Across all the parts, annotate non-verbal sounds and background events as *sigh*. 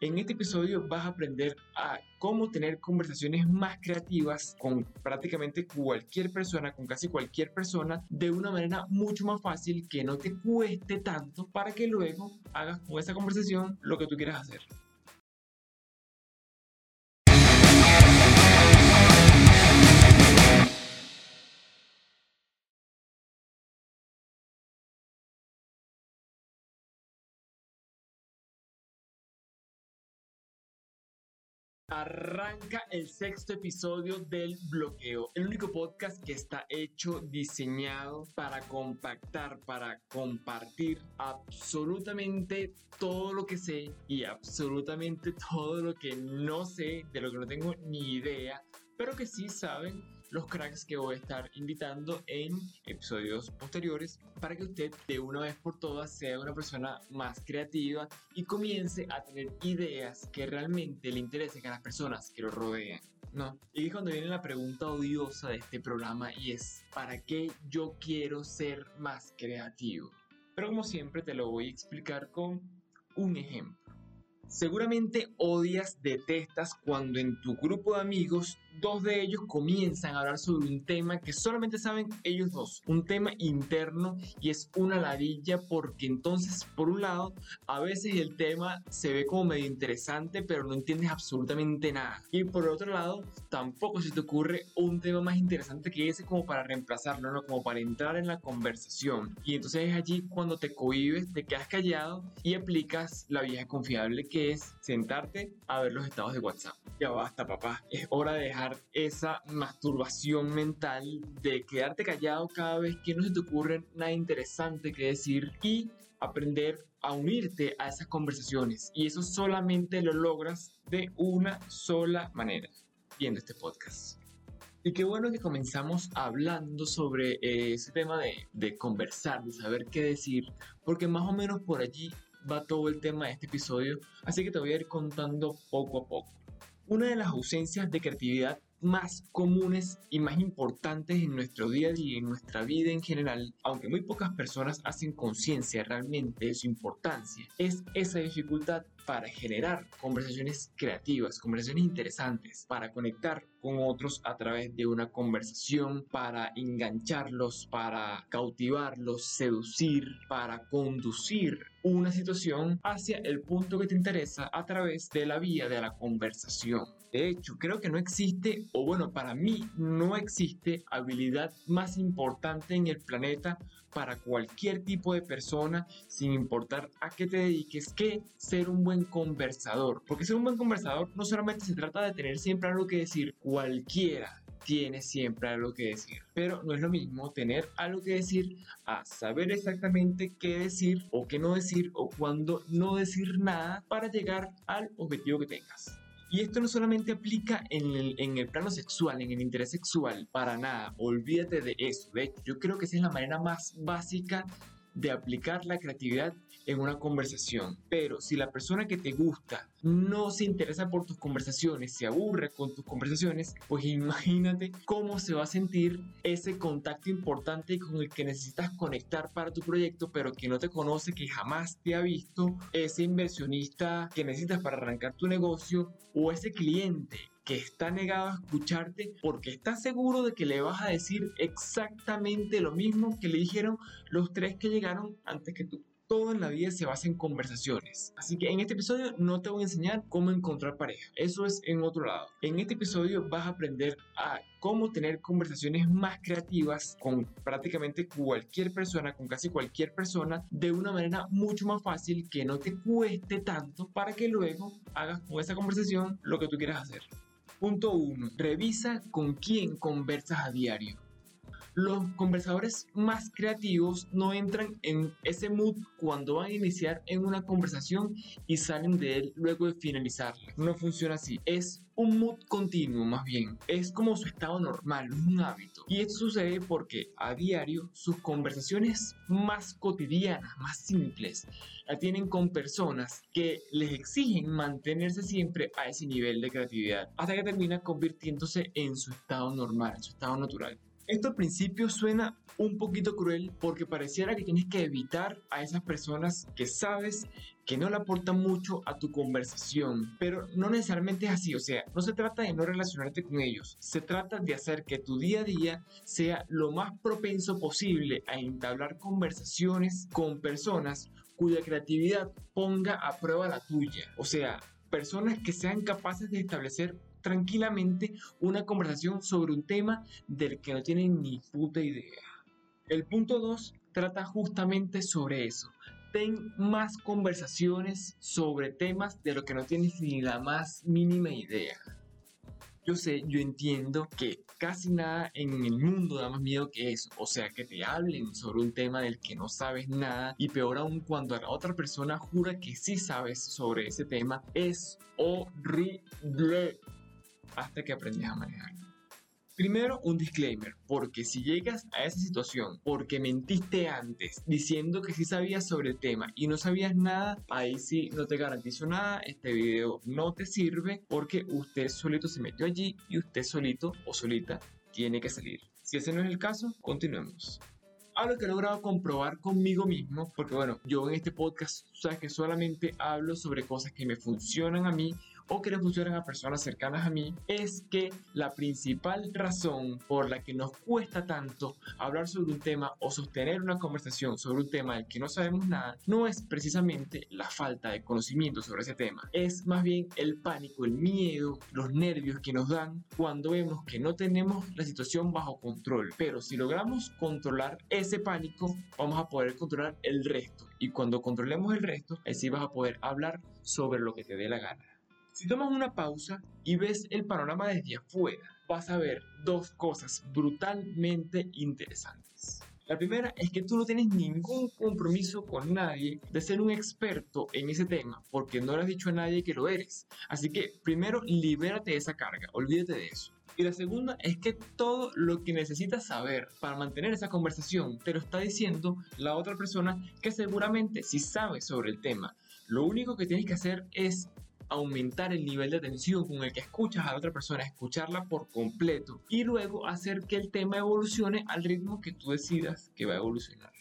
En este episodio vas a aprender a cómo tener conversaciones más creativas con prácticamente cualquier persona, con casi cualquier persona, de una manera mucho más fácil que no te cueste tanto para que luego hagas con esa conversación lo que tú quieras hacer. Arranca el sexto episodio del bloqueo, el único podcast que está hecho, diseñado para compactar, para compartir absolutamente todo lo que sé y absolutamente *laughs* todo lo que no sé, de lo que no tengo ni idea, pero que sí saben los cracks que voy a estar invitando en episodios posteriores para que usted de una vez por todas sea una persona más creativa y comience a tener ideas que realmente le interesen a las personas que lo rodean. ¿no? Y es cuando viene la pregunta odiosa de este programa y es, ¿para qué yo quiero ser más creativo? Pero como siempre te lo voy a explicar con un ejemplo. Seguramente odias, detestas cuando en tu grupo de amigos dos de ellos comienzan a hablar sobre un tema que solamente saben ellos dos, un tema interno y es una ladilla porque entonces por un lado a veces el tema se ve como medio interesante pero no entiendes absolutamente nada. Y por otro lado tampoco se te ocurre un tema más interesante que ese como para reemplazarlo, no como para entrar en la conversación. Y entonces es allí cuando te cohibes, te quedas callado y aplicas la vieja confiable que es sentarte a ver los estados de WhatsApp. Ya basta papá, es hora de dejar esa masturbación mental de quedarte callado cada vez que no se te ocurre nada interesante que decir y aprender a unirte a esas conversaciones. Y eso solamente lo logras de una sola manera, viendo este podcast. Y qué bueno que comenzamos hablando sobre eh, ese tema de, de conversar, de saber qué decir, porque más o menos por allí va todo el tema de este episodio, así que te voy a ir contando poco a poco. Una de las ausencias de creatividad más comunes y más importantes en nuestro día a día, en nuestra vida en general, aunque muy pocas personas hacen conciencia realmente de su importancia, es esa dificultad para generar conversaciones creativas, conversaciones interesantes, para conectar con otros a través de una conversación, para engancharlos, para cautivarlos, seducir, para conducir una situación hacia el punto que te interesa a través de la vía de la conversación. De hecho, creo que no existe, o bueno, para mí no existe habilidad más importante en el planeta para cualquier tipo de persona, sin importar a qué te dediques, que ser un buen conversador. Porque ser un buen conversador no solamente se trata de tener siempre algo que decir, cualquiera tiene siempre algo que decir. Pero no es lo mismo tener algo que decir a saber exactamente qué decir o qué no decir o cuándo no decir nada para llegar al objetivo que tengas. Y esto no solamente aplica en el, en el, plano sexual, en el interés sexual, para nada, olvídate de eso. De hecho, yo creo que esa es la manera más básica de aplicar la creatividad en una conversación. Pero si la persona que te gusta no se interesa por tus conversaciones, se aburre con tus conversaciones, pues imagínate cómo se va a sentir ese contacto importante con el que necesitas conectar para tu proyecto, pero que no te conoce, que jamás te ha visto, ese inversionista que necesitas para arrancar tu negocio o ese cliente que está negado a escucharte porque está seguro de que le vas a decir exactamente lo mismo que le dijeron los tres que llegaron antes que tú todo en la vida se basa en conversaciones. Así que en este episodio no te voy a enseñar cómo encontrar pareja. Eso es en otro lado. En este episodio vas a aprender a cómo tener conversaciones más creativas con prácticamente cualquier persona, con casi cualquier persona, de una manera mucho más fácil que no te cueste tanto para que luego hagas con esa conversación lo que tú quieras hacer. Punto 1. Revisa con quién conversas a diario los conversadores más creativos no entran en ese mood cuando van a iniciar en una conversación y salen de él luego de finalizarla. No funciona así. Es un mood continuo más bien. Es como su estado normal, un hábito. Y esto sucede porque a diario sus conversaciones más cotidianas, más simples, la tienen con personas que les exigen mantenerse siempre a ese nivel de creatividad hasta que termina convirtiéndose en su estado normal, en su estado natural. Esto al principio suena un poquito cruel porque pareciera que tienes que evitar a esas personas que sabes que no le aportan mucho a tu conversación, pero no necesariamente es así, o sea, no se trata de no relacionarte con ellos, se trata de hacer que tu día a día sea lo más propenso posible a entablar conversaciones con personas cuya creatividad ponga a prueba la tuya, o sea, personas que sean capaces de establecer tranquilamente una conversación sobre un tema del que no tienen ni puta idea. El punto 2 trata justamente sobre eso. Ten más conversaciones sobre temas de los que no tienes ni la más mínima idea. Yo sé, yo entiendo que casi nada en el mundo da más miedo que eso. O sea, que te hablen sobre un tema del que no sabes nada y peor aún cuando la otra persona jura que sí sabes sobre ese tema es horrible hasta que aprendes a manejarlo. Primero, un disclaimer, porque si llegas a esa situación porque mentiste antes diciendo que sí sabías sobre el tema y no sabías nada, ahí sí no te garantizo nada, este video no te sirve porque usted solito se metió allí y usted solito o solita tiene que salir. Si ese no es el caso, continuemos algo que he logrado comprobar conmigo mismo, porque bueno, yo en este podcast, sabes que solamente hablo sobre cosas que me funcionan a mí o que le funcionan a personas cercanas a mí es que la principal razón por la que nos cuesta tanto hablar sobre un tema o sostener una conversación sobre un tema del que no sabemos nada no es precisamente la falta de conocimiento sobre ese tema, es más bien el pánico, el miedo, los nervios que nos dan cuando vemos que no tenemos la situación bajo control. Pero si logramos controlar ese pánico, vamos a poder controlar el resto. Y cuando controlemos el resto, así vas a poder hablar sobre lo que te dé la gana. Si tomas una pausa y ves el panorama desde afuera, vas a ver dos cosas brutalmente interesantes. La primera es que tú no tienes ningún compromiso con nadie de ser un experto en ese tema, porque no le has dicho a nadie que lo eres. Así que primero libérate de esa carga, olvídate de eso. Y la segunda es que todo lo que necesitas saber para mantener esa conversación te lo está diciendo la otra persona que seguramente sí sabe sobre el tema. Lo único que tienes que hacer es aumentar el nivel de atención con el que escuchas a la otra persona, escucharla por completo y luego hacer que el tema evolucione al ritmo que tú decidas que va a evolucionar.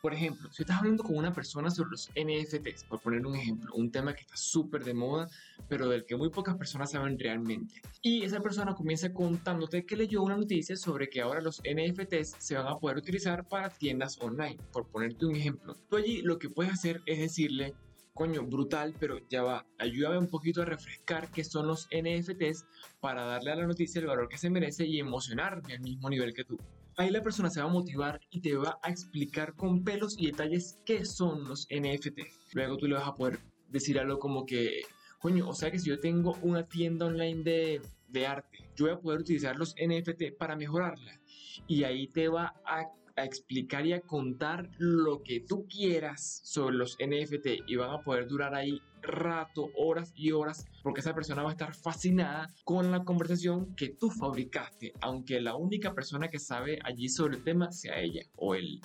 Por ejemplo, si estás hablando con una persona sobre los NFTs, por poner un ejemplo, un tema que está súper de moda, pero del que muy pocas personas saben realmente, y esa persona comienza contándote que leyó una noticia sobre que ahora los NFTs se van a poder utilizar para tiendas online, por ponerte un ejemplo, tú allí lo que puedes hacer es decirle, coño, brutal, pero ya va, ayúdame un poquito a refrescar qué son los NFTs para darle a la noticia el valor que se merece y emocionarme al mismo nivel que tú. Ahí la persona se va a motivar y te va a explicar con pelos y detalles qué son los NFTs. Luego tú le vas a poder decir algo como que, coño, o sea que si yo tengo una tienda online de, de arte, yo voy a poder utilizar los NFT para mejorarla. Y ahí te va a a explicar y a contar lo que tú quieras sobre los NFT y van a poder durar ahí rato, horas y horas, porque esa persona va a estar fascinada con la conversación que tú fabricaste, aunque la única persona que sabe allí sobre el tema sea ella o él.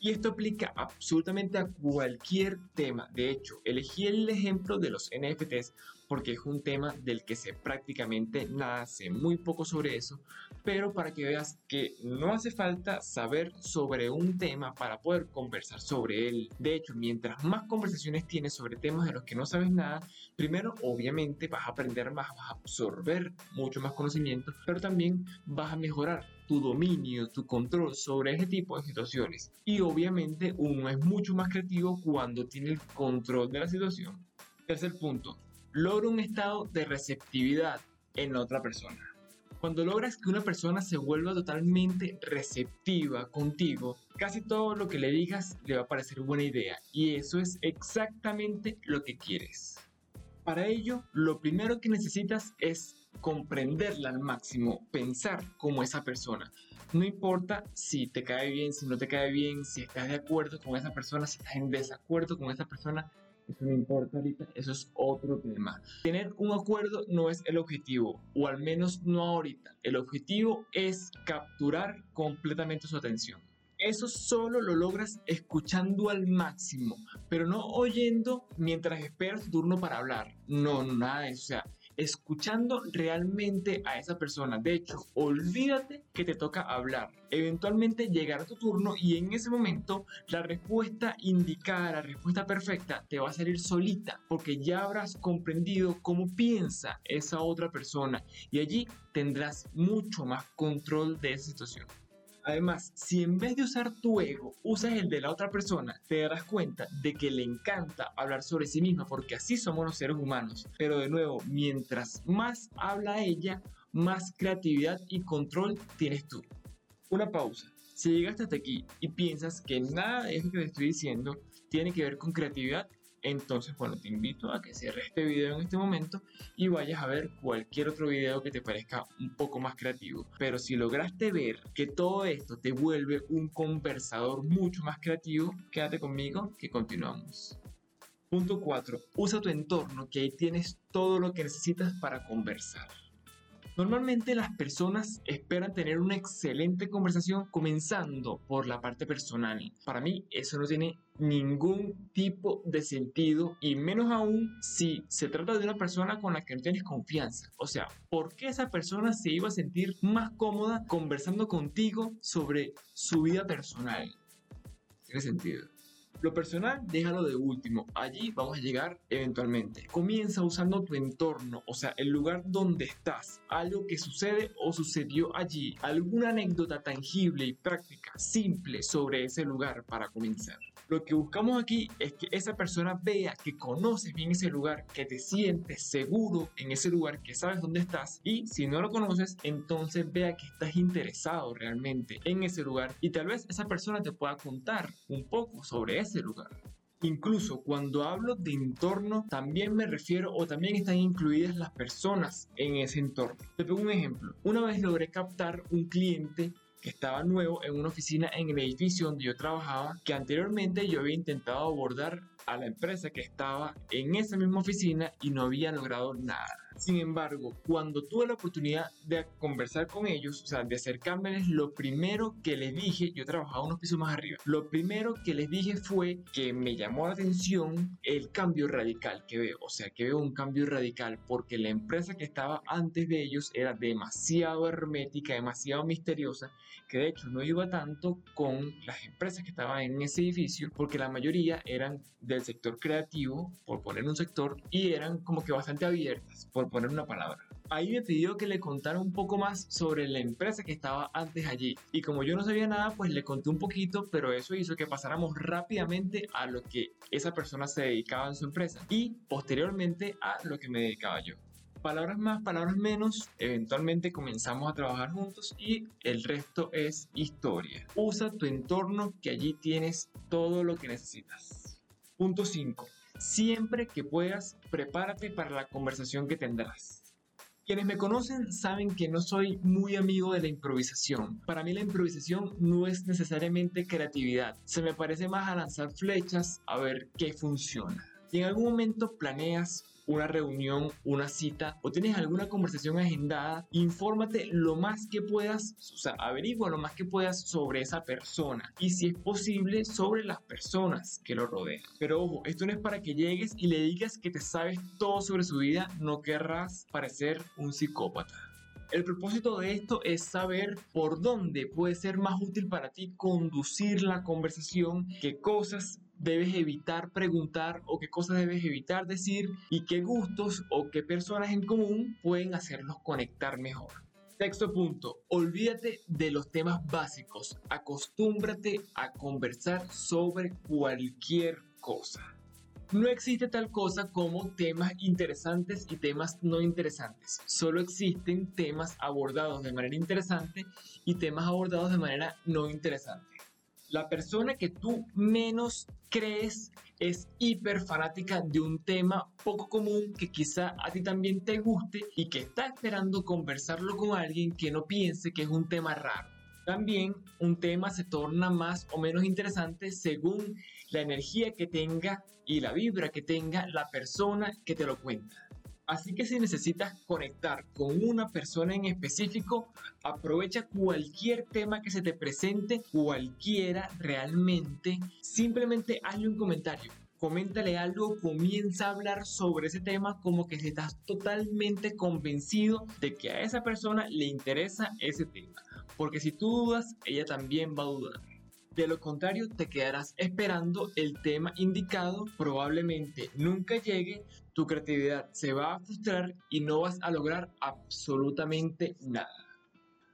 Y esto aplica absolutamente a cualquier tema. De hecho, elegí el ejemplo de los NFTs porque es un tema del que sé prácticamente nada, sé muy poco sobre eso, pero para que veas que no hace falta saber sobre un tema para poder conversar sobre él. De hecho, mientras más conversaciones tienes sobre temas de los que no sabes nada, primero obviamente vas a aprender más, vas a absorber mucho más conocimiento, pero también vas a mejorar tu dominio, tu control sobre ese tipo de situaciones. Y obviamente uno es mucho más creativo cuando tiene el control de la situación. Tercer punto, logra un estado de receptividad en la otra persona. Cuando logras que una persona se vuelva totalmente receptiva contigo, casi todo lo que le digas le va a parecer buena idea y eso es exactamente lo que quieres. Para ello, lo primero que necesitas es comprenderla al máximo, pensar como esa persona. No importa si te cae bien, si no te cae bien, si estás de acuerdo con esa persona, si estás en desacuerdo con esa persona, eso no importa ahorita, eso es otro tema. Tener un acuerdo no es el objetivo, o al menos no ahorita. El objetivo es capturar completamente su atención. Eso solo lo logras escuchando al máximo, pero no oyendo mientras esperas tu turno para hablar. No, nada de eso. O sea, escuchando realmente a esa persona. De hecho, olvídate que te toca hablar. Eventualmente llegará tu turno y en ese momento la respuesta indicada, la respuesta perfecta, te va a salir solita porque ya habrás comprendido cómo piensa esa otra persona y allí tendrás mucho más control de esa situación. Además, si en vez de usar tu ego usas el de la otra persona, te darás cuenta de que le encanta hablar sobre sí misma, porque así somos los seres humanos. Pero de nuevo, mientras más habla ella, más creatividad y control tienes tú. Una pausa. Si llegaste hasta aquí y piensas que nada de eso que te estoy diciendo tiene que ver con creatividad, entonces, bueno, te invito a que cierres este video en este momento y vayas a ver cualquier otro video que te parezca un poco más creativo. Pero si lograste ver que todo esto te vuelve un conversador mucho más creativo, quédate conmigo que continuamos. Punto 4. Usa tu entorno, que ahí tienes todo lo que necesitas para conversar. Normalmente las personas esperan tener una excelente conversación comenzando por la parte personal. Para mí eso no tiene ningún tipo de sentido y menos aún si se trata de una persona con la que no tienes confianza. O sea, ¿por qué esa persona se iba a sentir más cómoda conversando contigo sobre su vida personal? Tiene sentido. Lo personal, déjalo de último. Allí vamos a llegar eventualmente. Comienza usando tu entorno, o sea, el lugar donde estás. Algo que sucede o sucedió allí. Alguna anécdota tangible y práctica, simple sobre ese lugar para comenzar. Lo que buscamos aquí es que esa persona vea que conoces bien ese lugar, que te sientes seguro en ese lugar, que sabes dónde estás y si no lo conoces, entonces vea que estás interesado realmente en ese lugar y tal vez esa persona te pueda contar un poco sobre ese lugar. Incluso cuando hablo de entorno, también me refiero o también están incluidas las personas en ese entorno. Te pongo un ejemplo. Una vez logré captar un cliente estaba nuevo en una oficina en el edificio donde yo trabajaba, que anteriormente yo había intentado abordar a la empresa que estaba en esa misma oficina y no había logrado nada. Sin embargo, cuando tuve la oportunidad de conversar con ellos, o sea, de acercármeles, lo primero que les dije, yo trabajaba unos pisos más arriba, lo primero que les dije fue que me llamó la atención el cambio radical que veo, o sea, que veo un cambio radical porque la empresa que estaba antes de ellos era demasiado hermética, demasiado misteriosa, que de hecho no iba tanto con las empresas que estaban en ese edificio, porque la mayoría eran del sector creativo, por poner un sector, y eran como que bastante abiertas, por poner una palabra. Ahí me pidió que le contara un poco más sobre la empresa que estaba antes allí. Y como yo no sabía nada, pues le conté un poquito, pero eso hizo que pasáramos rápidamente a lo que esa persona se dedicaba en su empresa y posteriormente a lo que me dedicaba yo palabras más, palabras menos, eventualmente comenzamos a trabajar juntos y el resto es historia. Usa tu entorno que allí tienes todo lo que necesitas. Punto 5. Siempre que puedas, prepárate para la conversación que tendrás. Quienes me conocen saben que no soy muy amigo de la improvisación. Para mí la improvisación no es necesariamente creatividad. Se me parece más a lanzar flechas a ver qué funciona. Si en algún momento planeas una reunión, una cita o tienes alguna conversación agendada, infórmate lo más que puedas, o sea, averigua lo más que puedas sobre esa persona y si es posible sobre las personas que lo rodean. Pero ojo, esto no es para que llegues y le digas que te sabes todo sobre su vida, no querrás parecer un psicópata. El propósito de esto es saber por dónde puede ser más útil para ti conducir la conversación, qué cosas debes evitar preguntar o qué cosas debes evitar decir y qué gustos o qué personas en común pueden hacerlos conectar mejor. Sexto punto, olvídate de los temas básicos, acostúmbrate a conversar sobre cualquier cosa. No existe tal cosa como temas interesantes y temas no interesantes. Solo existen temas abordados de manera interesante y temas abordados de manera no interesante la persona que tú menos crees es hiper fanática de un tema poco común que quizá a ti también te guste y que está esperando conversarlo con alguien que no piense que es un tema raro. También un tema se torna más o menos interesante según la energía que tenga y la vibra que tenga la persona que te lo cuenta. Así que si necesitas conectar con una persona en específico, aprovecha cualquier tema que se te presente, cualquiera realmente. Simplemente hazle un comentario. coméntale algo, comienza a hablar sobre ese tema como que estás totalmente convencido de que a esa persona le interesa ese tema. Porque si tú dudas, ella también va a dudar. De lo contrario, te quedarás esperando el tema indicado, probablemente nunca llegue, tu creatividad se va a frustrar y no vas a lograr absolutamente nada.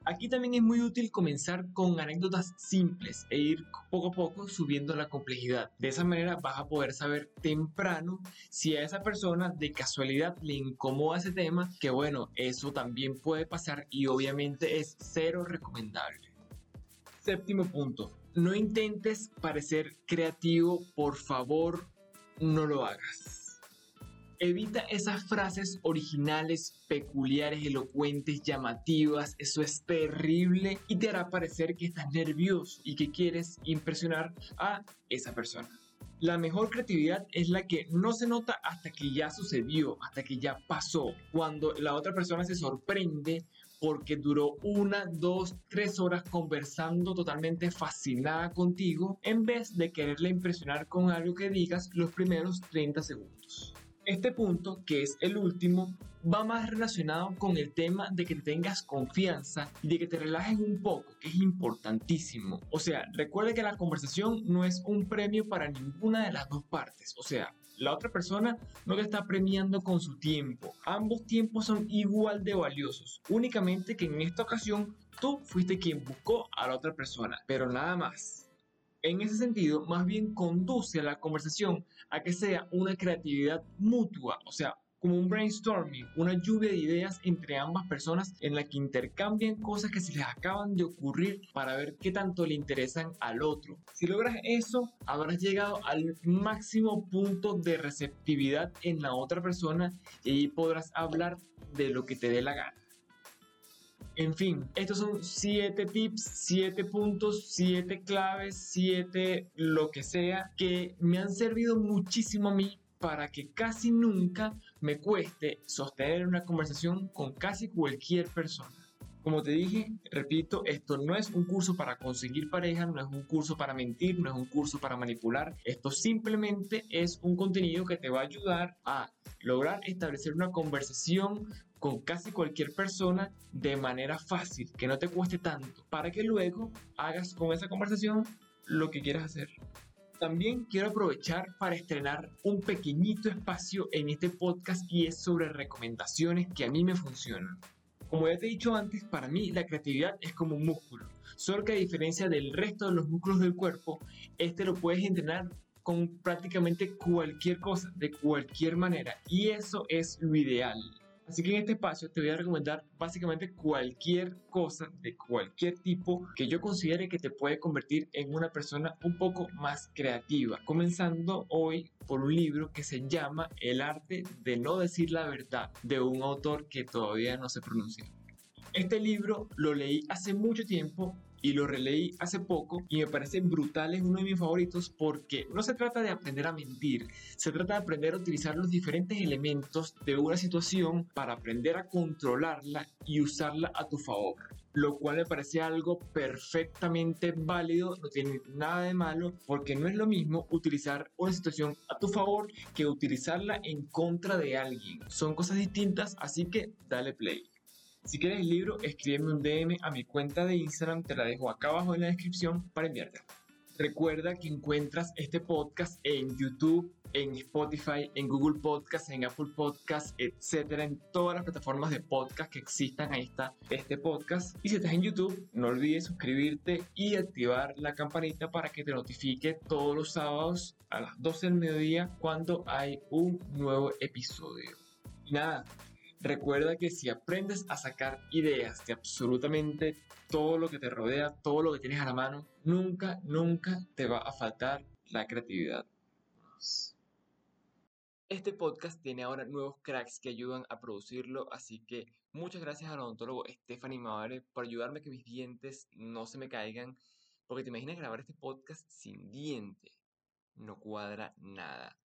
Aquí también es muy útil comenzar con anécdotas simples e ir poco a poco subiendo la complejidad. De esa manera vas a poder saber temprano si a esa persona de casualidad le incomoda ese tema, que bueno, eso también puede pasar y obviamente es cero recomendable. Séptimo punto, no intentes parecer creativo, por favor, no lo hagas. Evita esas frases originales, peculiares, elocuentes, llamativas. Eso es terrible y te hará parecer que estás nervioso y que quieres impresionar a esa persona. La mejor creatividad es la que no se nota hasta que ya sucedió, hasta que ya pasó. Cuando la otra persona se sorprende porque duró una, dos, tres horas conversando totalmente fascinada contigo en vez de quererle impresionar con algo que digas los primeros 30 segundos. Este punto, que es el último, va más relacionado con el tema de que tengas confianza y de que te relajes un poco, que es importantísimo. O sea, recuerda que la conversación no es un premio para ninguna de las dos partes. O sea, la otra persona no te está premiando con su tiempo. Ambos tiempos son igual de valiosos. Únicamente que en esta ocasión tú fuiste quien buscó a la otra persona. Pero nada más. En ese sentido, más bien conduce a la conversación a que sea una creatividad mutua, o sea, como un brainstorming, una lluvia de ideas entre ambas personas en la que intercambian cosas que se les acaban de ocurrir para ver qué tanto le interesan al otro. Si logras eso, habrás llegado al máximo punto de receptividad en la otra persona y podrás hablar de lo que te dé la gana. En fin, estos son siete tips, siete puntos, siete claves, siete lo que sea que me han servido muchísimo a mí para que casi nunca me cueste sostener una conversación con casi cualquier persona. Como te dije, repito, esto no es un curso para conseguir pareja, no es un curso para mentir, no es un curso para manipular. Esto simplemente es un contenido que te va a ayudar a lograr establecer una conversación con casi cualquier persona de manera fácil, que no te cueste tanto, para que luego hagas con esa conversación lo que quieras hacer. También quiero aprovechar para estrenar un pequeñito espacio en este podcast y es sobre recomendaciones que a mí me funcionan. Como ya te he dicho antes, para mí la creatividad es como un músculo, solo que a diferencia del resto de los músculos del cuerpo, este lo puedes entrenar con prácticamente cualquier cosa, de cualquier manera, y eso es lo ideal. Así que en este espacio te voy a recomendar básicamente cualquier cosa de cualquier tipo que yo considere que te puede convertir en una persona un poco más creativa. Comenzando hoy por un libro que se llama El arte de no decir la verdad de un autor que todavía no se pronuncia. Este libro lo leí hace mucho tiempo y lo releí hace poco y me parece brutal, es uno de mis favoritos porque no se trata de aprender a mentir, se trata de aprender a utilizar los diferentes elementos de una situación para aprender a controlarla y usarla a tu favor. Lo cual me parece algo perfectamente válido, no tiene nada de malo, porque no es lo mismo utilizar una situación a tu favor que utilizarla en contra de alguien. Son cosas distintas, así que dale play. Si quieres el libro, escríbeme un DM a mi cuenta de Instagram, te la dejo acá abajo en la descripción para enviarte. Recuerda que encuentras este podcast en YouTube, en Spotify, en Google Podcast, en Apple Podcast, etcétera, en todas las plataformas de podcast que existan. Ahí está este podcast. Y si estás en YouTube, no olvides suscribirte y activar la campanita para que te notifique todos los sábados a las 12 del mediodía cuando hay un nuevo episodio. Y nada, Recuerda que si aprendes a sacar ideas de absolutamente todo lo que te rodea, todo lo que tienes a la mano, nunca, nunca te va a faltar la creatividad. Este podcast tiene ahora nuevos cracks que ayudan a producirlo, así que muchas gracias al odontólogo Stephanie Mavare por ayudarme a que mis dientes no se me caigan, porque te imaginas grabar este podcast sin diente. No cuadra nada.